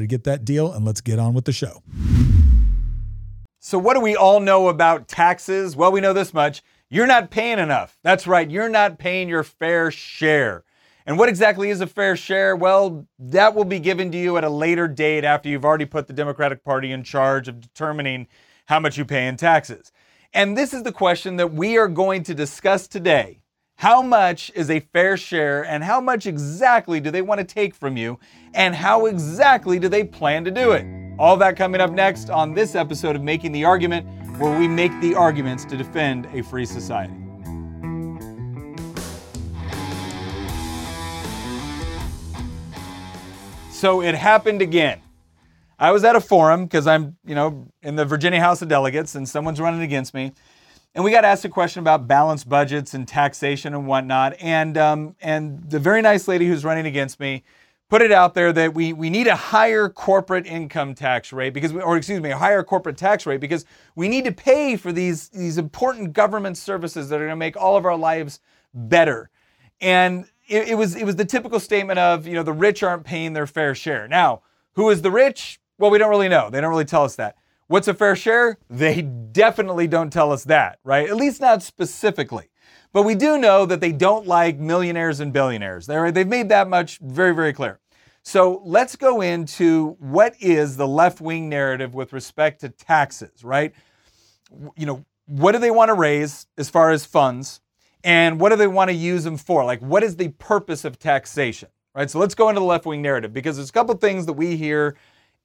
to get that deal, and let's get on with the show. So, what do we all know about taxes? Well, we know this much you're not paying enough. That's right, you're not paying your fair share. And what exactly is a fair share? Well, that will be given to you at a later date after you've already put the Democratic Party in charge of determining how much you pay in taxes. And this is the question that we are going to discuss today how much is a fair share, and how much exactly do they want to take from you, and how exactly do they plan to do it? All that coming up next on this episode of Making the Argument, where we make the arguments to defend a free society. So it happened again. I was at a forum because I'm, you know, in the Virginia House of Delegates and someone's running against me. And we got asked a question about balanced budgets and taxation and whatnot. And um, and the very nice lady who's running against me put it out there that we we need a higher corporate income tax rate because we, or excuse me, a higher corporate tax rate because we need to pay for these these important government services that are going to make all of our lives better. And it, it was it was the typical statement of you know the rich aren't paying their fair share. Now, who is the rich? Well, we don't really know. They don't really tell us that. What's a fair share? They definitely don't tell us that, right? At least not specifically. But we do know that they don't like millionaires and billionaires. they they've made that much very, very clear. So let's go into what is the left wing narrative with respect to taxes, right? You know, what do they want to raise as far as funds? And what do they want to use them for? Like, what is the purpose of taxation, right? So let's go into the left wing narrative because there's a couple things that we hear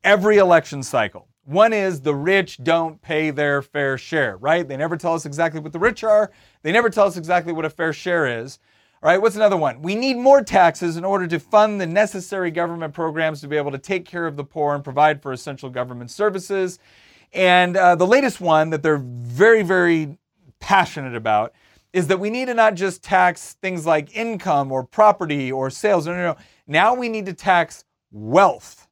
every election cycle. One is the rich don't pay their fair share, right? They never tell us exactly what the rich are. They never tell us exactly what a fair share is. All right, what's another one? We need more taxes in order to fund the necessary government programs to be able to take care of the poor and provide for essential government services. And uh, the latest one that they're very, very passionate about is that we need to not just tax things like income or property or sales. No, no, no. Now we need to tax wealth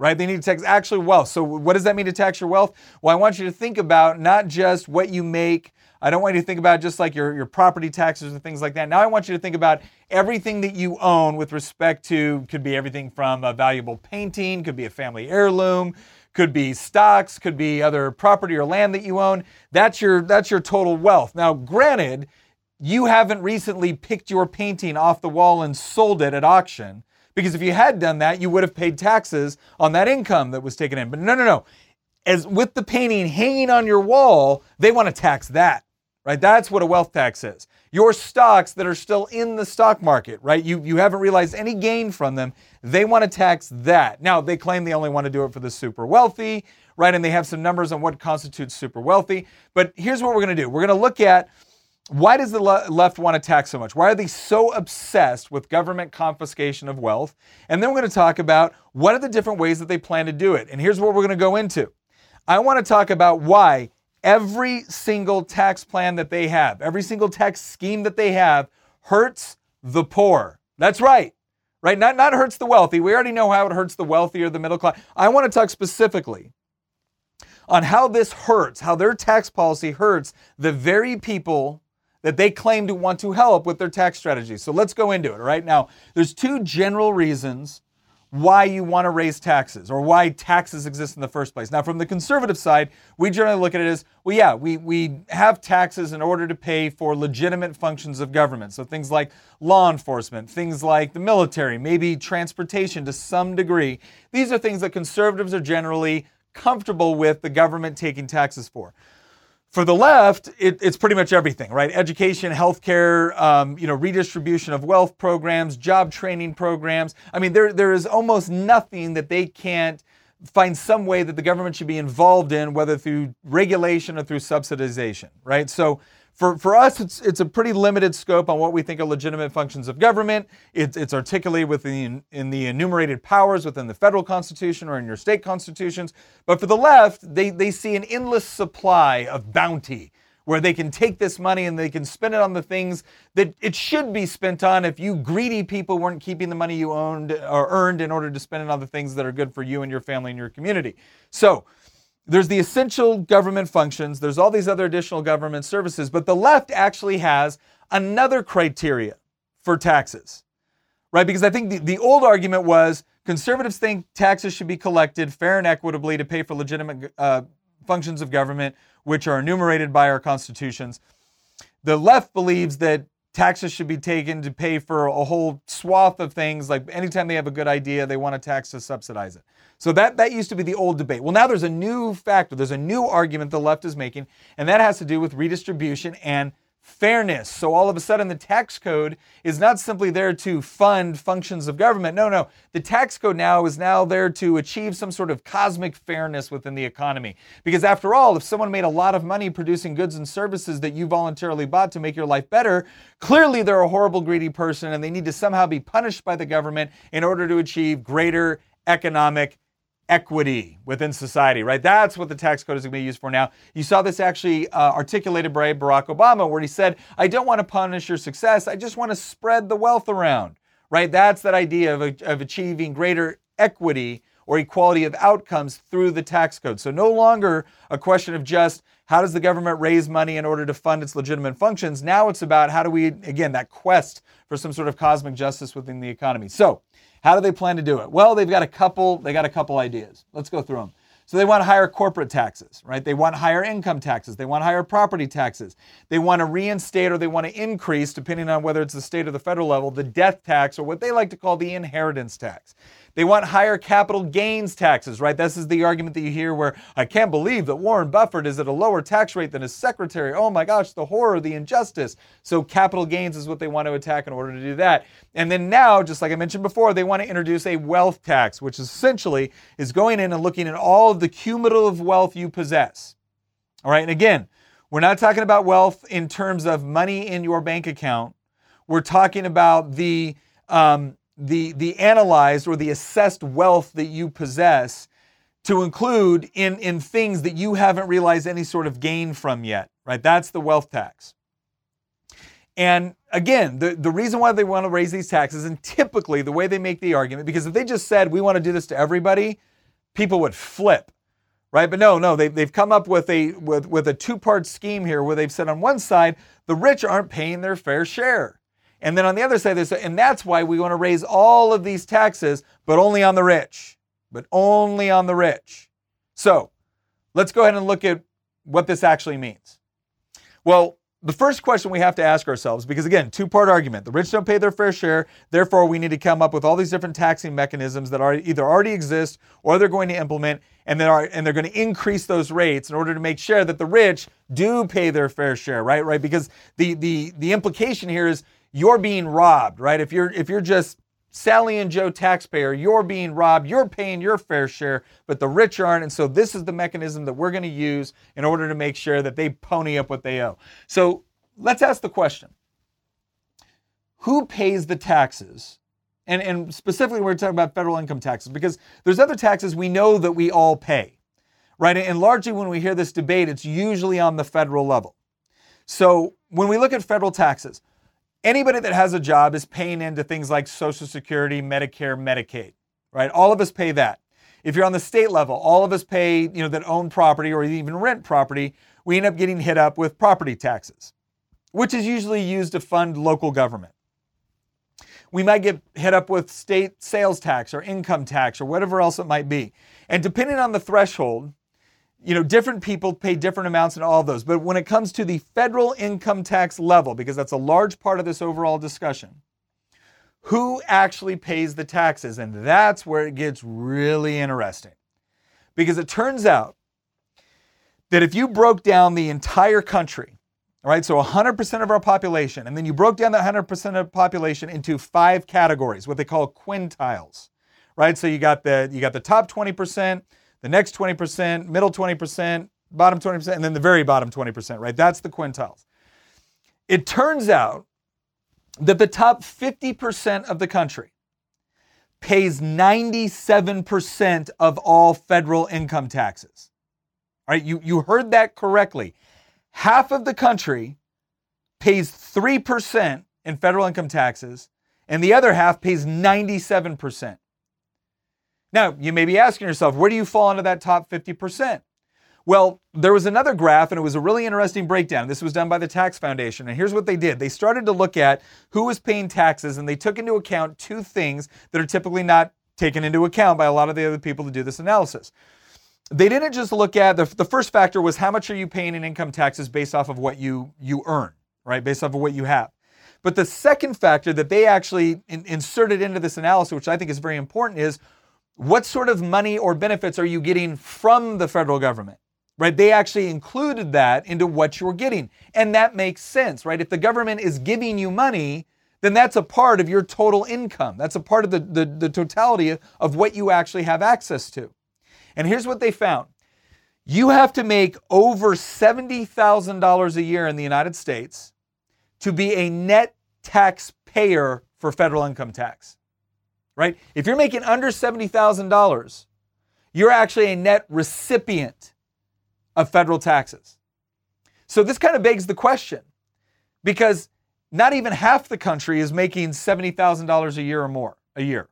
right? They need to tax actually wealth. So, what does that mean to tax your wealth? Well, I want you to think about not just what you make. I don't want you to think about just like your, your property taxes and things like that. Now, I want you to think about everything that you own with respect to could be everything from a valuable painting, could be a family heirloom, could be stocks, could be other property or land that you own. That's your that's your total wealth. Now, granted, you haven't recently picked your painting off the wall and sold it at auction. Because if you had done that, you would have paid taxes on that income that was taken in. But no, no, no. As with the painting hanging on your wall, they want to tax that, right? That's what a wealth tax is. Your stocks that are still in the stock market, right? You, you haven't realized any gain from them. They want to tax that. Now, they claim they only want to do it for the super wealthy, right? And they have some numbers on what constitutes super wealthy. But here's what we're going to do we're going to look at why does the left want to tax so much? Why are they so obsessed with government confiscation of wealth? And then we're going to talk about what are the different ways that they plan to do it. And here's what we're going to go into. I want to talk about why every single tax plan that they have, every single tax scheme that they have hurts the poor. That's right. Right? Not, not hurts the wealthy. We already know how it hurts the wealthy or the middle class. I want to talk specifically on how this hurts, how their tax policy hurts the very people that they claim to want to help with their tax strategy. So let's go into it. right Now, there's two general reasons why you want to raise taxes or why taxes exist in the first place. Now, from the conservative side, we generally look at it as well, yeah, we, we have taxes in order to pay for legitimate functions of government. So things like law enforcement, things like the military, maybe transportation to some degree. These are things that conservatives are generally comfortable with the government taking taxes for. For the left, it, it's pretty much everything, right? Education, healthcare, um, you know, redistribution of wealth programs, job training programs. I mean, there there is almost nothing that they can't find some way that the government should be involved in, whether through regulation or through subsidization, right? So for, for us, it's, it's a pretty limited scope on what we think are legitimate functions of government. It's, it's articulated within in the enumerated powers within the federal constitution or in your state constitutions. But for the left, they, they see an endless supply of bounty where they can take this money and they can spend it on the things that it should be spent on if you greedy people weren't keeping the money you owned or earned in order to spend it on the things that are good for you and your family and your community. So there's the essential government functions, there's all these other additional government services, but the left actually has another criteria for taxes, right? Because I think the, the old argument was conservatives think taxes should be collected fair and equitably to pay for legitimate uh, functions of government, which are enumerated by our constitutions. The left believes that taxes should be taken to pay for a whole swath of things. Like anytime they have a good idea, they want a tax to subsidize it. So that, that used to be the old debate. Well, now there's a new factor, there's a new argument the left is making, and that has to do with redistribution and fairness. So all of a sudden, the tax code is not simply there to fund functions of government. No, no. The tax code now is now there to achieve some sort of cosmic fairness within the economy. Because after all, if someone made a lot of money producing goods and services that you voluntarily bought to make your life better, clearly they're a horrible, greedy person and they need to somehow be punished by the government in order to achieve greater economic equity within society, right? That's what the tax code is going to be used for now. You saw this actually uh, articulated by Barack Obama, where he said, I don't want to punish your success, I just want to spread the wealth around, right? That's that idea of, of achieving greater equity or equality of outcomes through the tax code. So no longer a question of just how does the government raise money in order to fund its legitimate functions? Now it's about how do we, again, that quest for some sort of cosmic justice within the economy. So, how do they plan to do it? Well, they've got a couple, they got a couple ideas. Let's go through them. So they want higher corporate taxes, right? They want higher income taxes. They want higher property taxes. They want to reinstate or they want to increase, depending on whether it's the state or the federal level, the death tax or what they like to call the inheritance tax. They want higher capital gains taxes, right? This is the argument that you hear where I can't believe that Warren Buffett is at a lower tax rate than his secretary. Oh my gosh, the horror, the injustice. So capital gains is what they want to attack in order to do that. And then now, just like I mentioned before, they want to introduce a wealth tax, which essentially is going in and looking at all of the cumulative wealth you possess. All right, and again, we're not talking about wealth in terms of money in your bank account. We're talking about the um, the, the analyzed or the assessed wealth that you possess to include in, in things that you haven't realized any sort of gain from yet, right? That's the wealth tax. And again, the, the reason why they want to raise these taxes, and typically the way they make the argument, because if they just said, we want to do this to everybody, people would flip, right? But no, no, they, they've come up with a, with, with a two part scheme here where they've said on one side, the rich aren't paying their fair share. And then on the other side, there's, and that's why we want to raise all of these taxes, but only on the rich, but only on the rich. So let's go ahead and look at what this actually means. Well, the first question we have to ask ourselves, because again, two part argument the rich don't pay their fair share, therefore, we need to come up with all these different taxing mechanisms that are either already exist or they're going to implement, and, they are, and they're going to increase those rates in order to make sure that the rich do pay their fair share, right? Right? Because the, the, the implication here is you're being robbed, right? If you're if you're just Sally and Joe taxpayer, you're being robbed, you're paying your fair share, but the rich aren't. And so this is the mechanism that we're going to use in order to make sure that they pony up what they owe. So let's ask the question. Who pays the taxes? And, and specifically, we're talking about federal income taxes because there's other taxes we know that we all pay, right? And largely when we hear this debate, it's usually on the federal level. So when we look at federal taxes, anybody that has a job is paying into things like Social Security, Medicare, Medicaid, right? All of us pay that. If you're on the state level, all of us pay, you know, that own property or even rent property, we end up getting hit up with property taxes, which is usually used to fund local government. We might get hit up with state sales tax or income tax or whatever else it might be. And depending on the threshold, you know, different people pay different amounts in all of those. But when it comes to the federal income tax level, because that's a large part of this overall discussion, who actually pays the taxes? And that's where it gets really interesting. Because it turns out that if you broke down the entire country, all right, so 100% of our population, and then you broke down that 100% of population into five categories, what they call quintiles, right? So you got the you got the top 20%, the next 20%, middle 20%, bottom 20%, and then the very bottom 20%, right? That's the quintiles. It turns out that the top 50% of the country pays 97% of all federal income taxes. All right, you, you heard that correctly. Half of the country pays 3% in federal income taxes, and the other half pays 97%. Now, you may be asking yourself, where do you fall into that top 50%? Well, there was another graph, and it was a really interesting breakdown. This was done by the Tax Foundation. And here's what they did they started to look at who was paying taxes, and they took into account two things that are typically not taken into account by a lot of the other people to do this analysis. They didn't just look at the, the first factor was how much are you paying in income taxes based off of what you, you earn, right? Based off of what you have. But the second factor that they actually in, inserted into this analysis, which I think is very important, is what sort of money or benefits are you getting from the federal government? Right? They actually included that into what you're getting. And that makes sense, right? If the government is giving you money, then that's a part of your total income. That's a part of the, the, the totality of what you actually have access to. And here's what they found you have to make over $70,000 a year in the United States to be a net taxpayer for federal income tax right? If you're making under $70,000, you're actually a net recipient of federal taxes. So this kind of begs the question because not even half the country is making $70,000 a year or more a year.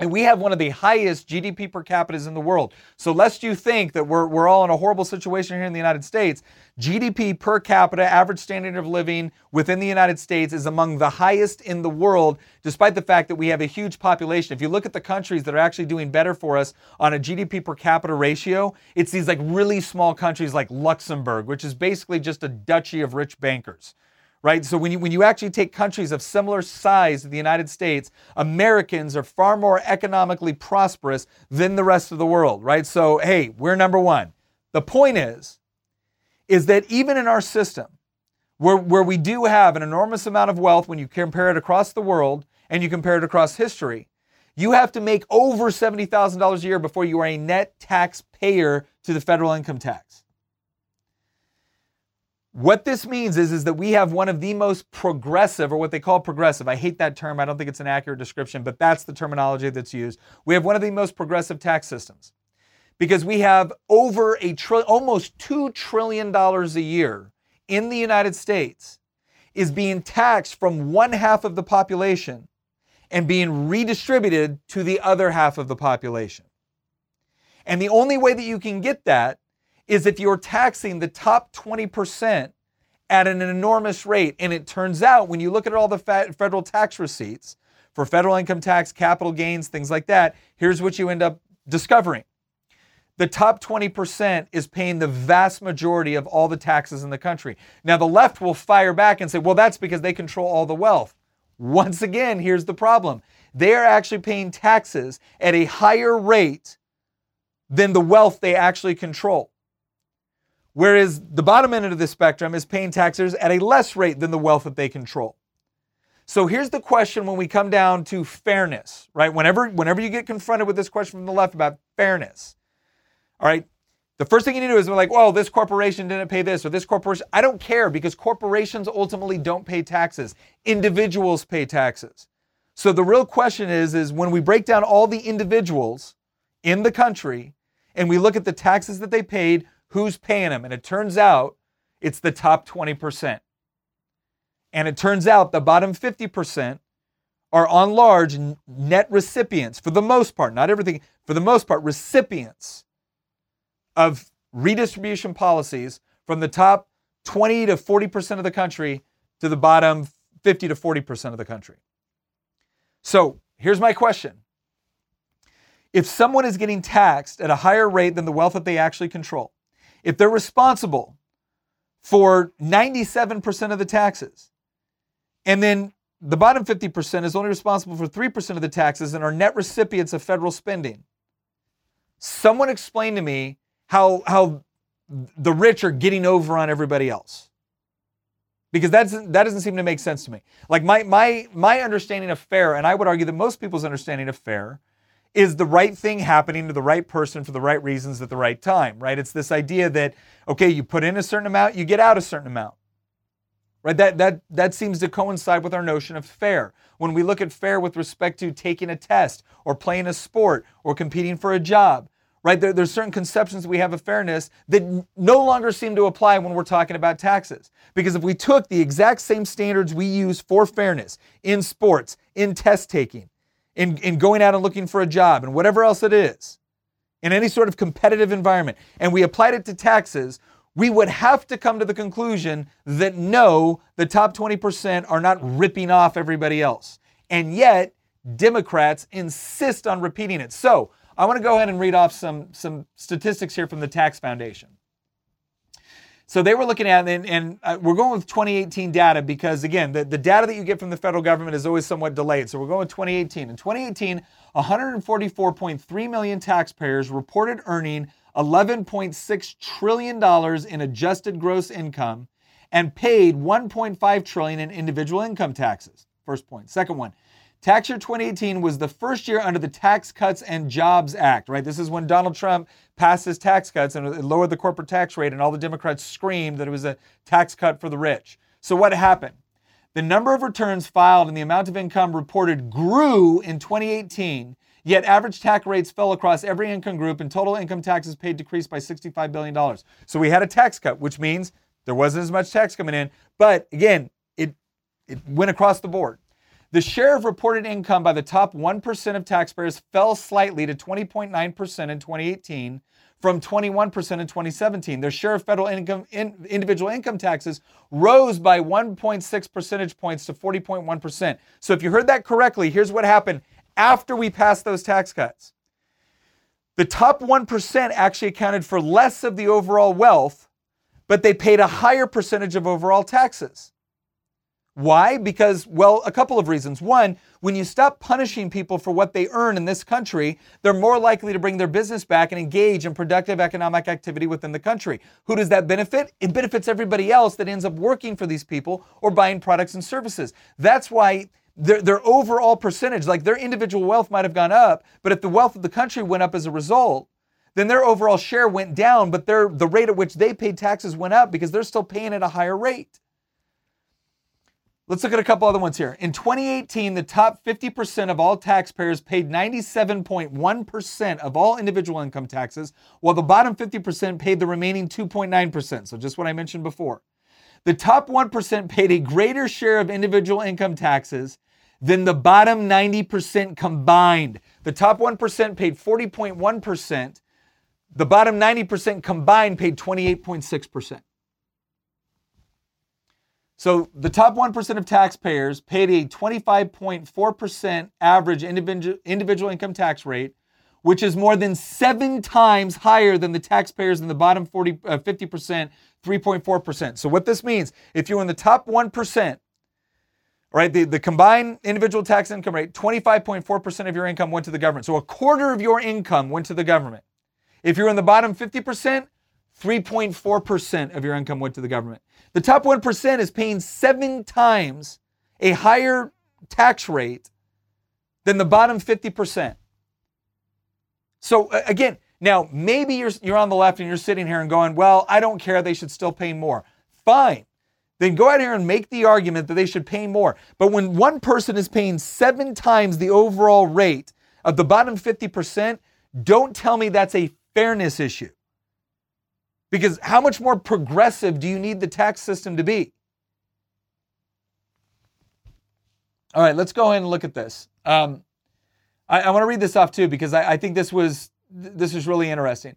And we have one of the highest GDP per capita in the world. So lest you think that we're, we're all in a horrible situation here in the United States, GDP per capita, average standard of living within the United States is among the highest in the world, despite the fact that we have a huge population. If you look at the countries that are actually doing better for us on a GDP per capita ratio, it's these like really small countries like Luxembourg, which is basically just a duchy of rich bankers right? So when you, when you actually take countries of similar size to the United States, Americans are far more economically prosperous than the rest of the world, right? So, hey, we're number one. The point is, is that even in our system, where, where we do have an enormous amount of wealth when you compare it across the world and you compare it across history, you have to make over $70,000 a year before you are a net taxpayer to the federal income tax. What this means is, is that we have one of the most progressive, or what they call progressive. I hate that term. I don't think it's an accurate description, but that's the terminology that's used. We have one of the most progressive tax systems because we have over a trillion, almost $2 trillion a year in the United States is being taxed from one half of the population and being redistributed to the other half of the population. And the only way that you can get that is if you're taxing the top 20% at an enormous rate. And it turns out when you look at all the federal tax receipts for federal income tax, capital gains, things like that, here's what you end up discovering. The top 20% is paying the vast majority of all the taxes in the country. Now, the left will fire back and say, well, that's because they control all the wealth. Once again, here's the problem they are actually paying taxes at a higher rate than the wealth they actually control. Whereas the bottom end of the spectrum is paying taxes at a less rate than the wealth that they control. So here's the question when we come down to fairness, right? Whenever, whenever you get confronted with this question from the left about fairness, all right, the first thing you need to do is be like, well, this corporation didn't pay this or this corporation. I don't care because corporations ultimately don't pay taxes. Individuals pay taxes. So the real question is, is when we break down all the individuals in the country and we look at the taxes that they paid who's paying them. And it turns out it's the top 20%. And it turns out the bottom 50% are on large net recipients for the most part, not everything, for the most part, recipients of redistribution policies from the top 20 to 40% of the country to the bottom 50 to 40% of the country. So here's my question. If someone is getting taxed at a higher rate than the wealth that they actually control, if they're responsible for 97% of the taxes, and then the bottom 50% is only responsible for 3% of the taxes and are net recipients of federal spending, someone explain to me how, how the rich are getting over on everybody else because that's that doesn't seem to make sense to me. Like my my my understanding of fair, and I would argue that most people's understanding of fair is the right thing happening to the right person for the right reasons at the right time, right? It's this idea that okay, you put in a certain amount, you get out a certain amount. Right? That that that seems to coincide with our notion of fair. When we look at fair with respect to taking a test or playing a sport or competing for a job, right? There, there's certain conceptions we have of fairness that no longer seem to apply when we're talking about taxes. Because if we took the exact same standards we use for fairness in sports, in test taking, in, in going out and looking for a job, and whatever else it is, in any sort of competitive environment, and we applied it to taxes, we would have to come to the conclusion that no, the top 20% are not ripping off everybody else. And yet, Democrats insist on repeating it. So, I want to go ahead and read off some, some statistics here from the Tax Foundation. So they were looking at, and, and uh, we're going with 2018 data because, again, the, the data that you get from the federal government is always somewhat delayed. So we're going with 2018. In 2018, 144.3 million taxpayers reported earning $11.6 trillion in adjusted gross income and paid 1.5 trillion in individual income taxes. First point. Second one, Tax year 2018 was the first year under the Tax Cuts and Jobs Act, right? This is when Donald Trump passed his tax cuts and lowered the corporate tax rate, and all the Democrats screamed that it was a tax cut for the rich. So, what happened? The number of returns filed and the amount of income reported grew in 2018, yet average tax rates fell across every income group, and total income taxes paid decreased by $65 billion. So, we had a tax cut, which means there wasn't as much tax coming in, but again, it, it went across the board. The share of reported income by the top 1% of taxpayers fell slightly to 20.9% in 2018 from 21% in 2017. Their share of federal income in, individual income taxes rose by 1.6 percentage points to 40.1%. So if you heard that correctly, here's what happened after we passed those tax cuts. The top 1% actually accounted for less of the overall wealth, but they paid a higher percentage of overall taxes. Why? Because, well, a couple of reasons. One, when you stop punishing people for what they earn in this country, they're more likely to bring their business back and engage in productive economic activity within the country. Who does that benefit? It benefits everybody else that ends up working for these people or buying products and services. That's why their, their overall percentage, like their individual wealth might have gone up, but if the wealth of the country went up as a result, then their overall share went down, but their, the rate at which they paid taxes went up because they're still paying at a higher rate. Let's look at a couple other ones here. In 2018, the top 50% of all taxpayers paid 97.1% of all individual income taxes, while the bottom 50% paid the remaining 2.9%. So, just what I mentioned before. The top 1% paid a greater share of individual income taxes than the bottom 90% combined. The top 1% paid 40.1%, the bottom 90% combined paid 28.6%. So the top 1% of taxpayers paid a 25.4% average individual, individual income tax rate, which is more than seven times higher than the taxpayers in the bottom 40, uh, 50%, 3.4%. So what this means, if you're in the top 1%, right, the, the combined individual tax income rate, 25.4% of your income went to the government. So a quarter of your income went to the government. If you're in the bottom 50%, 3.4% of your income went to the government. The top 1% is paying seven times a higher tax rate than the bottom 50%. So again, now maybe you're, you're on the left and you're sitting here and going, well, I don't care. They should still pay more. Fine. Then go out here and make the argument that they should pay more. But when one person is paying seven times the overall rate of the bottom 50%, don't tell me that's a fairness issue. Because how much more progressive do you need the tax system to be? All right, let's go ahead and look at this. Um, I, I want to read this off too because I, I think this was this is really interesting.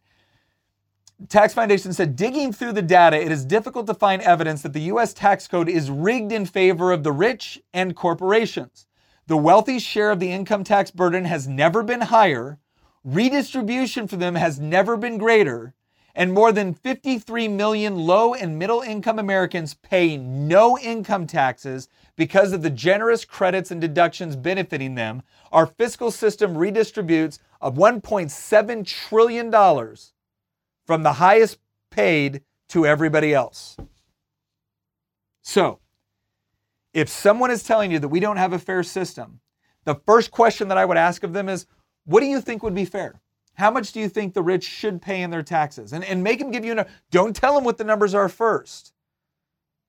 Tax Foundation said, digging through the data, it is difficult to find evidence that the U.S. tax code is rigged in favor of the rich and corporations. The wealthy share of the income tax burden has never been higher, redistribution for them has never been greater, and more than 53 million low and middle income Americans pay no income taxes because of the generous credits and deductions benefiting them. Our fiscal system redistributes of $1.7 trillion from the highest paid to everybody else. So, if someone is telling you that we don't have a fair system, the first question that I would ask of them is, what do you think would be fair? How much do you think the rich should pay in their taxes? And, and make them give you a don't tell them what the numbers are first.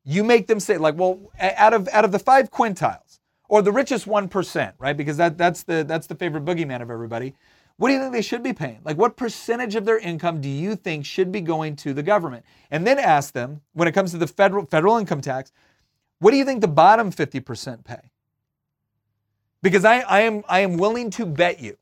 You make them say, like, well, out of out of the five quintiles, or the richest one percent, right? Because that that's the that's the favorite boogeyman of everybody. What do you think they should be paying? Like, what percentage of their income do you think should be going to the government? And then ask them, when it comes to the federal federal income tax, what do you think the bottom 50% pay? Because I, I, am, I am willing to bet you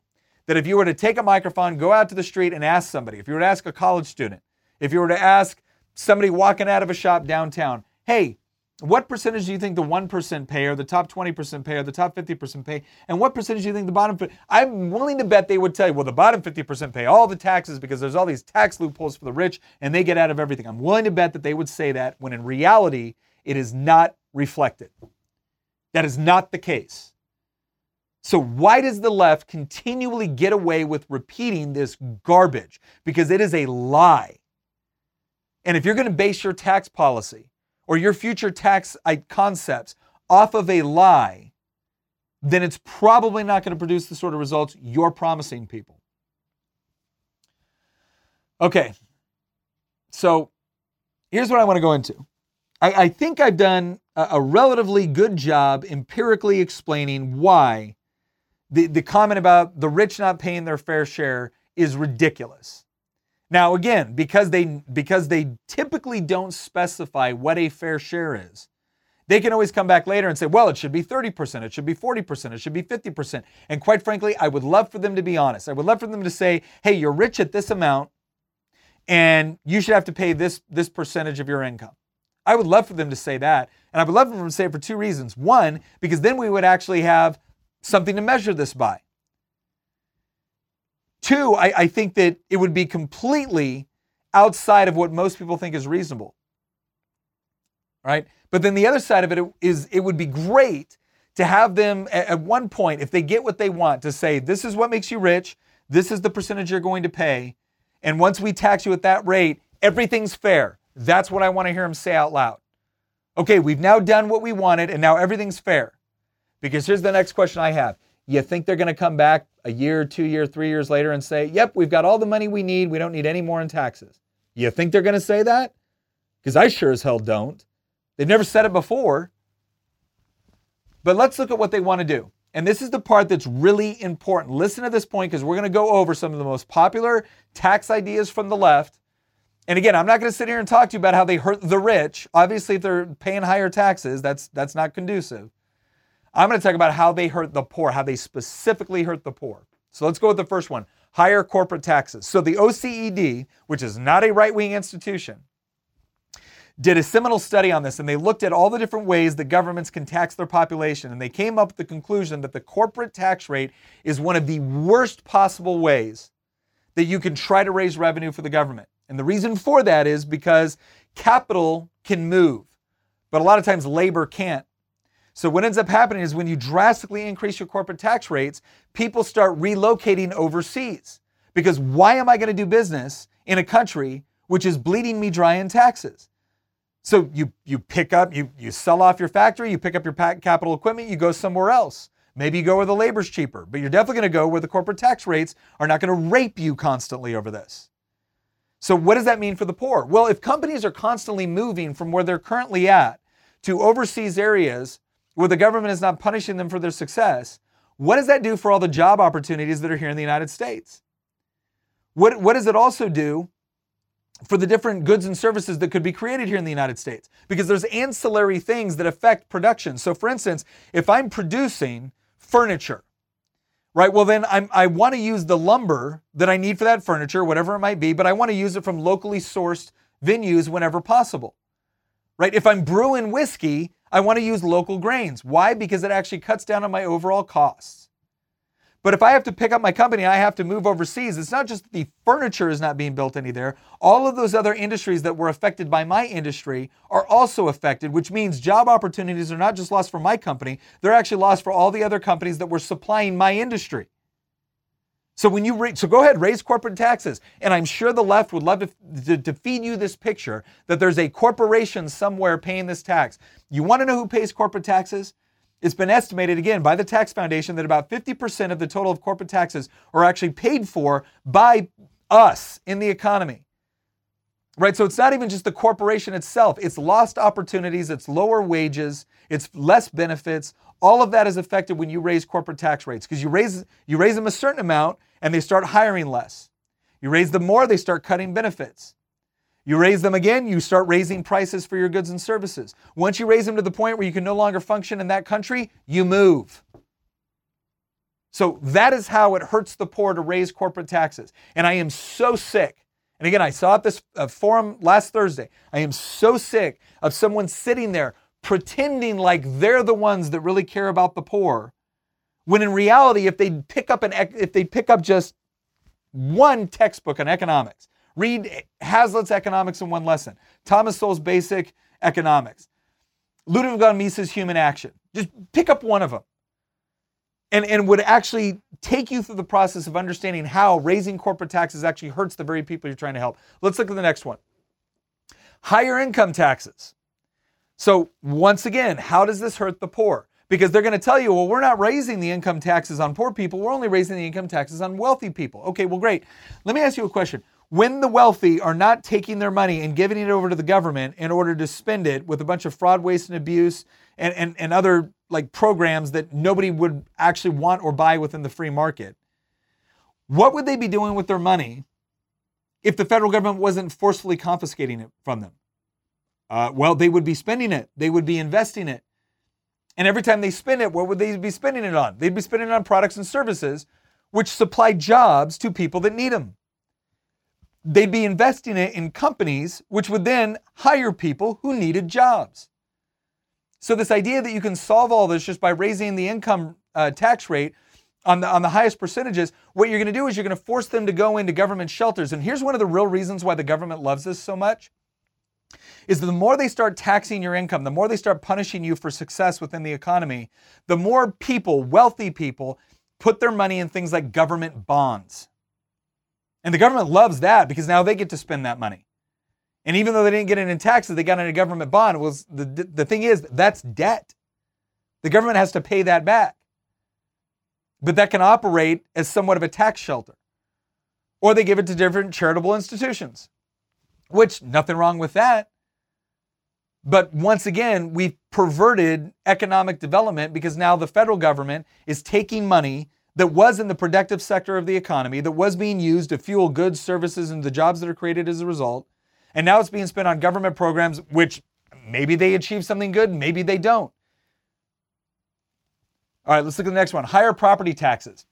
that if you were to take a microphone, go out to the street and ask somebody, if you were to ask a college student, if you were to ask somebody walking out of a shop downtown, hey, what percentage do you think the 1% pay or the top 20% pay or the top 50% pay? And what percentage do you think the bottom? I'm willing to bet they would tell you, well, the bottom 50% pay all the taxes because there's all these tax loopholes for the rich and they get out of everything. I'm willing to bet that they would say that when in reality, it is not reflected. That is not the case. So, why does the left continually get away with repeating this garbage? Because it is a lie. And if you're going to base your tax policy or your future tax uh, concepts off of a lie, then it's probably not going to produce the sort of results you're promising people. Okay, so here's what I want to go into. I, think I've done a relatively good job empirically explaining why the, the comment about the rich not paying their fair share is ridiculous. Now, again, because they because they typically don't specify what a fair share is, they can always come back later and say, well, it should be 30%, it should be 40%, it should be 50%. And quite frankly, I would love for them to be honest. I would love for them to say, hey, you're rich at this amount, and you should have to pay this, this percentage of your income. I would love for them to say that. And I would love for them to say it for two reasons. One, because then we would actually have something to measure this by. Two, I, I think that it would be completely outside of what most people think is reasonable. Right? But then the other side of it is it would be great to have them at one point, if they get what they want, to say, this is what makes you rich, this is the percentage you're going to pay. And once we tax you at that rate, everything's fair. That's what I want to hear him say out loud. Okay, we've now done what we wanted and now everything's fair. Because here's the next question I have. You think they're going to come back a year, two year, three years later and say, yep, we've got all the money we need. We don't need any more in taxes. You think they're going to say that? Because I sure as hell don't. They've never said it before. But let's look at what they want to do. And this is the part that's really important. Listen to this point because we're going to go over some of the most popular tax ideas from the left and again, I'm not going to sit here and talk to you about how they hurt the rich. Obviously, if they're paying higher taxes, that's that's not conducive. I'm going to talk about how they hurt the poor, how they specifically hurt the poor. So let's go with the first one higher corporate taxes. So the OECD, which is not a right wing institution, did a seminal study on this and they looked at all the different ways that governments can tax their population. And they came up with the conclusion that the corporate tax rate is one of the worst possible ways that you can try to raise revenue for the government. And the reason for that is because capital can move, but a lot of times labor can't. So what ends up happening is when you drastically increase your corporate tax rates, people start relocating overseas. Because why am I going to do business in a country which is bleeding me dry in taxes? So you you pick up you you sell off your factory, you pick up your capital equipment, you go somewhere else. Maybe you go where the labor's cheaper, but you're definitely going to go where the corporate tax rates are not going to rape you constantly over this. So, what does that mean for the poor? Well, if companies are constantly moving from where they're currently at to overseas areas where the government is not punishing them for their success, what does that do for all the job opportunities that are here in the United States? What, what does it also do for the different goods and services that could be created here in the United States? Because there's ancillary things that affect production. So, for instance, if I'm producing furniture, right? Well, then I'm, I want to use the lumber that I need for that furniture, whatever it might be, but I want to use it from locally sourced venues whenever possible, right? If I'm brewing whiskey, I want to use local grains. Why? Because it actually cuts down on my overall costs. But if I have to pick up my company, I have to move overseas. It's not just the furniture is not being built any there. All of those other industries that were affected by my industry are also affected, which means job opportunities are not just lost for my company, they're actually lost for all the other companies that were supplying my industry. So when you so go ahead raise corporate taxes, and I'm sure the left would love to, to, to feed you this picture that there's a corporation somewhere paying this tax. You want to know who pays corporate taxes? It's been estimated again by the Tax Foundation that about 50% of the total of corporate taxes are actually paid for by us in the economy. Right? So it's not even just the corporation itself, it's lost opportunities, it's lower wages, it's less benefits. All of that is affected when you raise corporate tax rates because you raise you raise them a certain amount and they start hiring less. You raise them more, they start cutting benefits. You raise them again, you start raising prices for your goods and services. Once you raise them to the point where you can no longer function in that country, you move. So that is how it hurts the poor to raise corporate taxes. And I am so sick. And again, I saw at this uh, forum last Thursday. I am so sick of someone sitting there pretending like they're the ones that really care about the poor. When in reality, if they pick up an if they pick up just one textbook on economics, Read Hazlitt's Economics in One Lesson, Thomas Sowell's Basic Economics, Ludwig von Mises' Human Action. Just pick up one of them. And, and would actually take you through the process of understanding how raising corporate taxes actually hurts the very people you're trying to help. Let's look at the next one. Higher income taxes. So, once again, how does this hurt the poor? Because they're going to tell you, well, we're not raising the income taxes on poor people, we're only raising the income taxes on wealthy people. Okay, well, great. Let me ask you a question when the wealthy are not taking their money and giving it over to the government in order to spend it with a bunch of fraud, waste, and abuse and, and, and other like programs that nobody would actually want or buy within the free market, what would they be doing with their money if the federal government wasn't forcefully confiscating it from them? Uh, well, they would be spending it, they would be investing it. And every time they spend it, what would they be spending it on? They'd be spending it on products and services which supply jobs to people that need them they'd be investing it in companies which would then hire people who needed jobs. So this idea that you can solve all this just by raising the income uh, tax rate on the on the highest percentages, what you're going to do is you're going to force them to go into government shelters. And here's one of the real reasons why the government loves this so much is the more they start taxing your income, the more they start punishing you for success within the economy, the more people, wealthy people, put their money in things like government bonds. And the government loves that because now they get to spend that money. And even though they didn't get it in taxes, they got it in a government bond. Was the, the thing is, that's debt. The government has to pay that back. But that can operate as somewhat of a tax shelter. Or they give it to different charitable institutions, which nothing wrong with that. But once again, we've perverted economic development because now the federal government is taking money that was in the productive sector of the economy, that was being used to fuel goods, services, and the jobs that are created as a result. And now it's being spent on government programs, which maybe they achieve something good, maybe they don't. All right, let's look at the next one higher property taxes.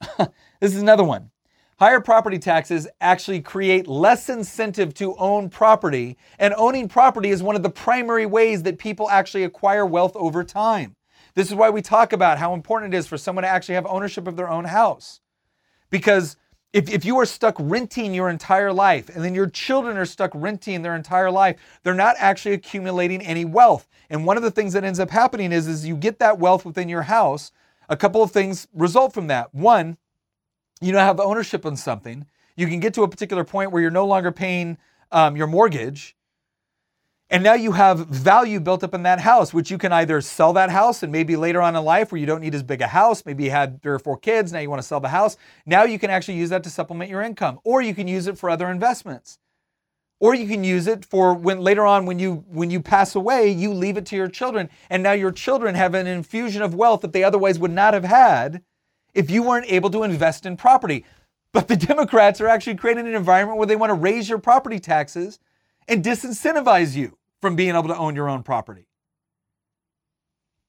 this is another one. Higher property taxes actually create less incentive to own property, and owning property is one of the primary ways that people actually acquire wealth over time. This is why we talk about how important it is for someone to actually have ownership of their own house. Because if, if you are stuck renting your entire life and then your children are stuck renting their entire life, they're not actually accumulating any wealth. And one of the things that ends up happening is, is you get that wealth within your house. A couple of things result from that. One, you know, have ownership on something. You can get to a particular point where you're no longer paying um, your mortgage and now you have value built up in that house, which you can either sell that house and maybe later on in life where you don't need as big a house, maybe you had three or four kids, now you want to sell the house. Now you can actually use that to supplement your income, or you can use it for other investments. Or you can use it for when later on when you when you pass away, you leave it to your children. And now your children have an infusion of wealth that they otherwise would not have had if you weren't able to invest in property. But the Democrats are actually creating an environment where they want to raise your property taxes and disincentivize you from being able to own your own property.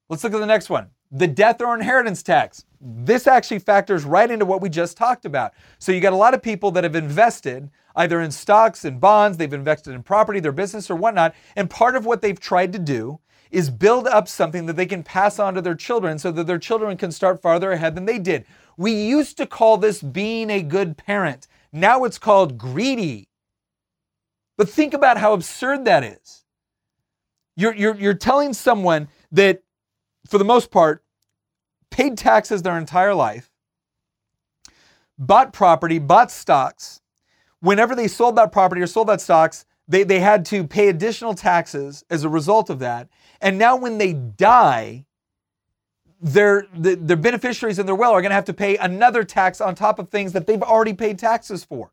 Let's look at the next one the death or inheritance tax. This actually factors right into what we just talked about. So you got a lot of people that have invested either in stocks and bonds, they've invested in property, their business, or whatnot. And part of what they've tried to do is build up something that they can pass on to their children so that their children can start farther ahead than they did. We used to call this being a good parent. Now it's called greedy. But think about how absurd that is. You're, you're, you're telling someone that, for the most part, paid taxes their entire life, bought property, bought stocks. Whenever they sold that property or sold that stocks, they, they had to pay additional taxes as a result of that. And now when they die, their, the, their beneficiaries in their will are going to have to pay another tax on top of things that they've already paid taxes for.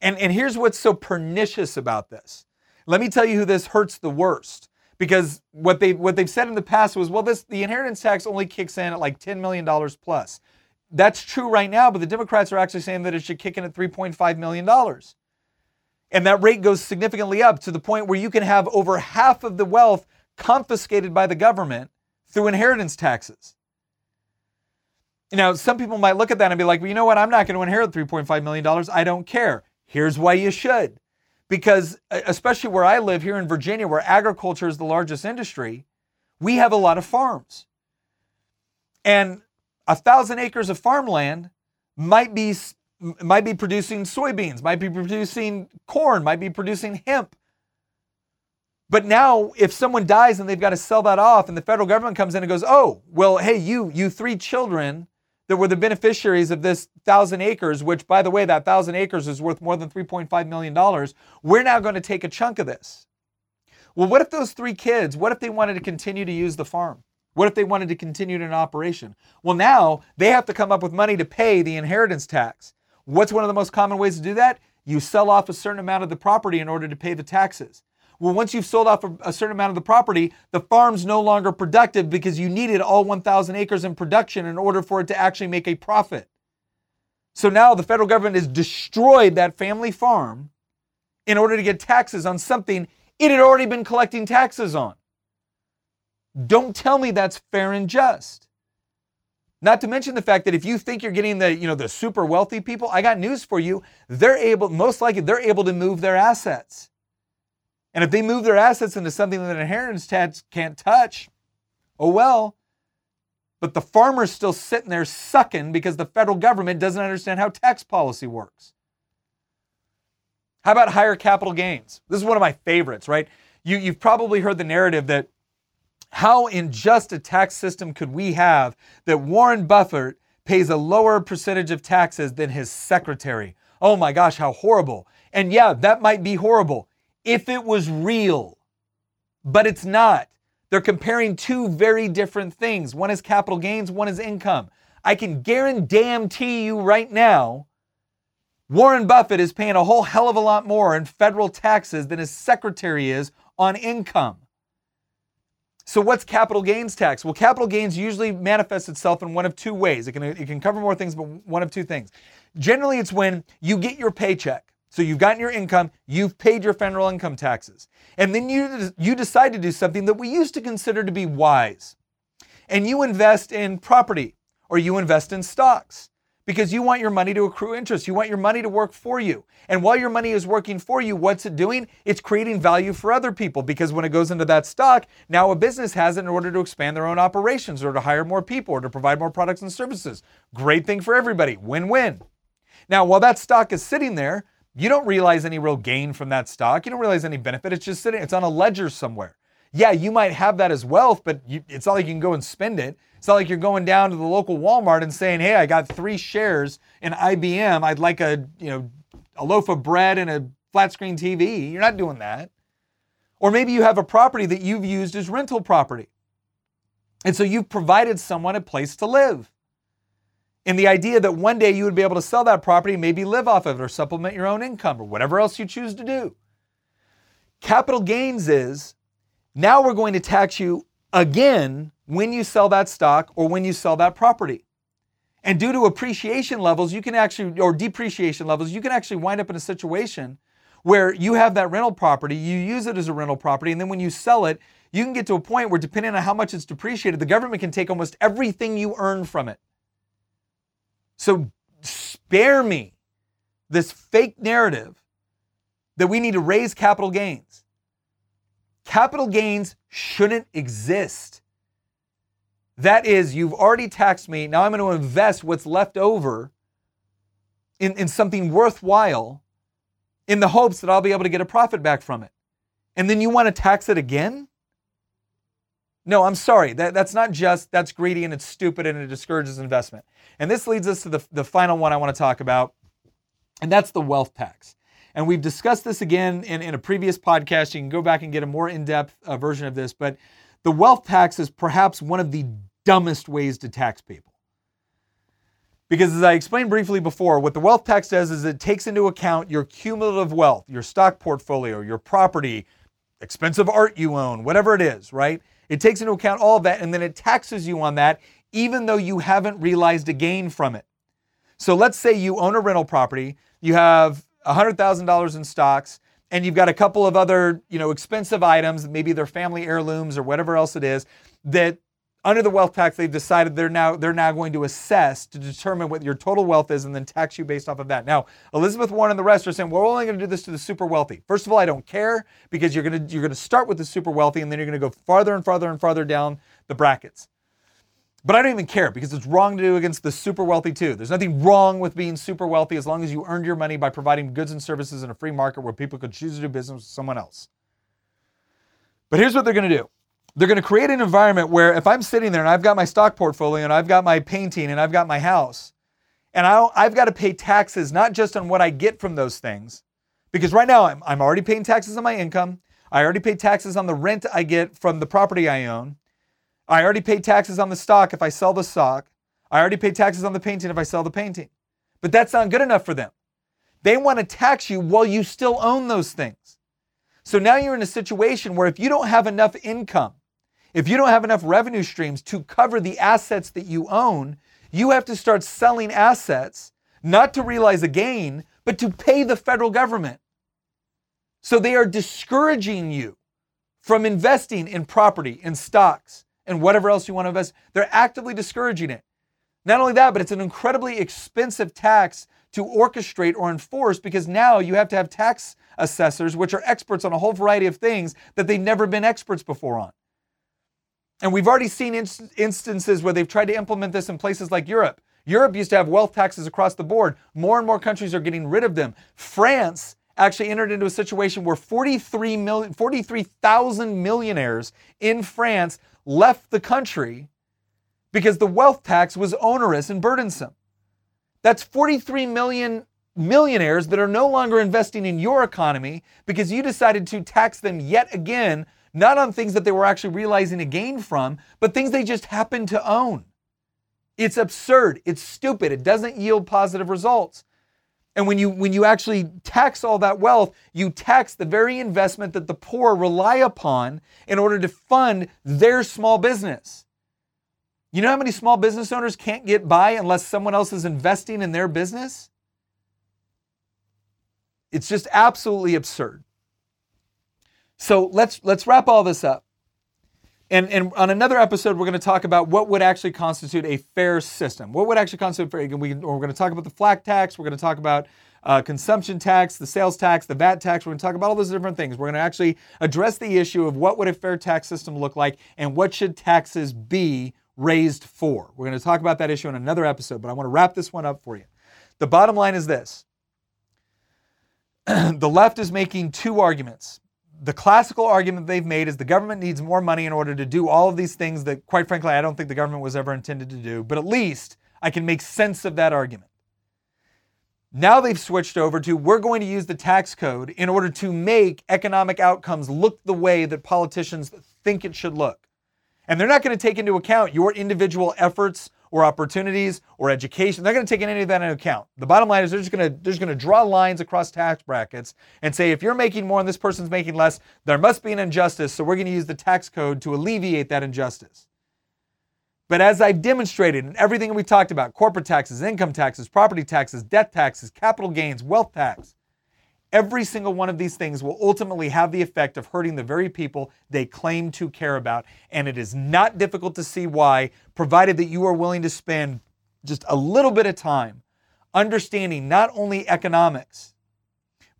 And, and here's what's so pernicious about this. Let me tell you who this hurts the worst. Because what they what they've said in the past was, well, this the inheritance tax only kicks in at like $10 million plus. That's true right now, but the Democrats are actually saying that it should kick in at $3.5 million. And that rate goes significantly up to the point where you can have over half of the wealth confiscated by the government through inheritance taxes. Now, some people might look at that and be like, well, you know what? I'm not going to inherit $3.5 million. I don't care. Here's why you should. Because, especially where I live here in Virginia, where agriculture is the largest industry, we have a lot of farms. And a thousand acres of farmland might be might be producing soybeans, might be producing corn, might be producing hemp. But now, if someone dies and they've got to sell that off, and the federal government comes in and goes, "Oh, well, hey, you, you three children that were the beneficiaries of this thousand acres, which, by the way, that thousand acres is worth more than 3.5 million dollars. We're now going to take a chunk of this." Well, what if those three kids? What if they wanted to continue to use the farm? What if they wanted to continue in operation? Well, now they have to come up with money to pay the inheritance tax. What's one of the most common ways to do that? You sell off a certain amount of the property in order to pay the taxes. Well, once you've sold off a, certain amount of the property, the farm's no longer productive because you needed all 1,000 acres in production in order for it to actually make a profit. So now the federal government has destroyed that family farm in order to get taxes on something it had already been collecting taxes on. Don't tell me that's fair and just. Not to mention the fact that if you think you're getting the, you know, the super wealthy people, I got news for you. They're able, most likely, they're able to move their assets. And if they move their assets into something that inheritance tax can't touch, oh well. But the farmer's still sitting there sucking because the federal government doesn't understand how tax policy works. How about higher capital gains? This is one of my favorites, right? You, you've probably heard the narrative that how unjust a tax system could we have that Warren Buffett pays a lower percentage of taxes than his secretary? Oh my gosh, how horrible. And yeah, that might be horrible if it was real, but it's not. They're comparing two very different things. One is capital gains, one is income. I can guarantee you right now, Warren Buffett is paying a whole hell of a lot more in federal taxes than his secretary is on income. So what's capital gains tax? Well, capital gains usually manifests itself in one of two ways. It can, it can cover more things, but one of two things. Generally, it's when you get your paycheck. So you've gotten your income, you've paid your federal income taxes, and then you, you decide to do something that we used to consider to be wise. And you invest in property or you invest in stocks because you want your money to accrue interest. You want your money to work for you. And while your money is working for you, what's it doing? It's creating value for other people because when it goes into that stock, now a business has it in order to expand their own operations or to hire more people or to provide more products and services. Great thing for everybody. Win win. Now, while that stock is sitting there, you don't realize any real gain from that stock. You don't realize any benefit. It's just sitting, it's on a ledger somewhere. Yeah, you might have that as wealth, but you, it's not like you can go and spend it. It's not like you're going down to the local Walmart and saying, "Hey, I got three shares in IBM. I'd like a you know a loaf of bread and a flat screen TV." You're not doing that. Or maybe you have a property that you've used as rental property, and so you've provided someone a place to live. And the idea that one day you would be able to sell that property, maybe live off of it, or supplement your own income, or whatever else you choose to do. Capital gains is now we're going to tax you again when you sell that stock or when you sell that property. And due to appreciation levels, you can actually, or depreciation levels, you can actually wind up in a situation where you have that rental property, you use it as a rental property, and then when you sell it, you can get to a point where, depending on how much it's depreciated, the government can take almost everything you earn from it. So spare me this fake narrative that we need to raise capital gains. Capital gains shouldn't exist. That is, you've already taxed me. Now I'm going to invest what's left over in, in something worthwhile in the hopes that I'll be able to get a profit back from it. And then you want to tax it again? No, I'm sorry. That, that's not just, that's greedy and it's stupid and it discourages investment. And this leads us to the, the final one I want to talk about, and that's the wealth tax. And we've discussed this again in, in a previous podcast. You can go back and get a more in depth uh, version of this, but the wealth tax is perhaps one of the dumbest ways to tax people. Because as I explained briefly before, what the wealth tax does is it takes into account your cumulative wealth, your stock portfolio, your property, expensive art you own, whatever it is, right? It takes into account all of that and then it taxes you on that even though you haven't realized a gain from it. So let's say you own a rental property, you have $100,000 in stocks, and you've got a couple of other, you know, expensive items, maybe they're family heirlooms or whatever else it is, that under the wealth tax they've decided they're now they're now going to assess to determine what your total wealth is and then tax you based off of that. Now, Elizabeth Warren and the rest are saying, well, we're only going to do this to the super wealthy. First of all, I don't care because you're going to you're going to start with the super wealthy and then you're going to go farther and farther and farther down the brackets. But I don't even care because it's wrong to do against the super wealthy too. There's nothing wrong with being super wealthy as long as you earned your money by providing goods and services in a free market where people could choose to do business with someone else. But here's what they're going to do. They're going to create an environment where if I'm sitting there and I've got my stock portfolio and I've got my painting and I've got my house, and I, have got to pay taxes not just on what I get from those things, because right now I'm, I'm already paying taxes on my income. I already pay taxes on the rent I get from the property I own. I already pay taxes on the stock if I sell the stock. I already pay taxes on the painting if I sell the painting. But that's not good enough for them. They want to tax you while you still own those things. So now you're in a situation where if you don't have enough income, if you don't have enough revenue streams to cover the assets that you own, you have to start selling assets, not to realize a gain, but to pay the federal government. So they are discouraging you from investing in property, in stocks, and whatever else you want to invest. They're actively discouraging it. Not only that, but it's an incredibly expensive tax to orchestrate or enforce because now you have to have tax assessors, which are experts on a whole variety of things that they've never been experts before on. And we've already seen inst- instances where they've tried to implement this in places like Europe. Europe used to have wealth taxes across the board. More and more countries are getting rid of them. France actually entered into a situation where 43 million, 43,000 millionaires in France left the country because the wealth tax was onerous and burdensome. That's 43 million millionaires that are no longer investing in your economy because you decided to tax them yet again, not on things that they were actually realizing a gain from, but things they just happen to own. It's absurd. It's stupid. It doesn't yield positive results. And when you when you actually tax all that wealth, you tax the very investment that the poor rely upon in order to fund their small business. You know how many small business owners can't get by unless someone else is investing in their business? It's just absolutely absurd. So let's let's wrap all this up. And, and on another episode, we're going to talk about what would actually constitute a fair system. What would actually constitute fair? We, we're going to talk about the flat tax. We're going to talk about uh, consumption tax, the sales tax, the VAT tax. We're going to talk about all those different things. We're going to actually address the issue of what would a fair tax system look like and what should taxes be raised for. We're going to talk about that issue in another episode, but I want to wrap this one up for you. The bottom line is this. the left is making two arguments the classical argument they've made is the government needs more money in order to do all of these things that, quite frankly, I don't think the government was ever intended to do, but at least I can make sense of that argument. Now they've switched over to we're going to use the tax code in order to make economic outcomes look the way that politicians think it should look. And they're not going to take into account your individual efforts or opportunities or education. They're going to take any of that into account. The bottom line is they're just going to they're just going to draw lines across tax brackets and say if you're making more and this person's making less, there must be an injustice. So we're going to use the tax code to alleviate that injustice. But as I've demonstrated in everything we talked about corporate taxes, income taxes, property taxes, debt taxes, capital gains, wealth tax Every single one of these things will ultimately have the effect of hurting the very people they claim to care about. And it is not difficult to see why, provided that you are willing to spend just a little bit of time understanding not only economics,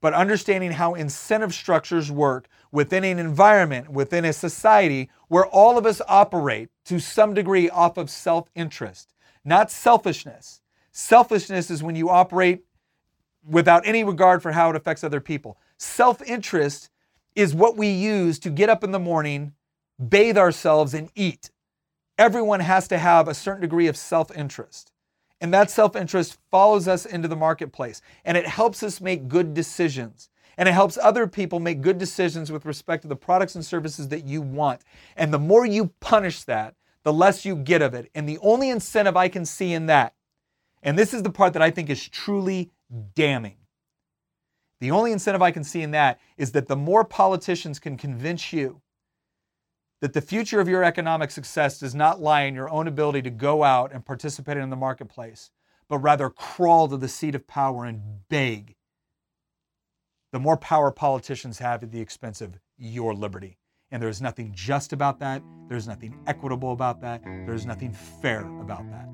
but understanding how incentive structures work within an environment, within a society where all of us operate to some degree off of self interest, not selfishness. Selfishness is when you operate without any regard for how it affects other people. Self interest is what we use to get up in the morning, bathe ourselves, and eat. Everyone has to have a certain degree of self interest. And that self interest follows us into the marketplace and it helps us make good decisions. And it helps other people make good decisions with respect to the products and services that you want. And the more you punish that, the less you get of it. And the only incentive I can see in that, and this is the part that I think is truly damning. The only incentive I can see in that is that the more politicians can convince you that the future of your economic success does not lie in your own ability to go out and participate in the marketplace, but rather crawl to the seat of power and beg, the more power politicians have at the expense of your liberty. And there's nothing just about that. There's nothing equitable about that. There's nothing fair about that.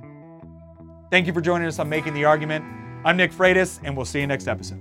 Thank you for joining us on Making the Argument. I'm Nick Freitas, and we'll see you next episode.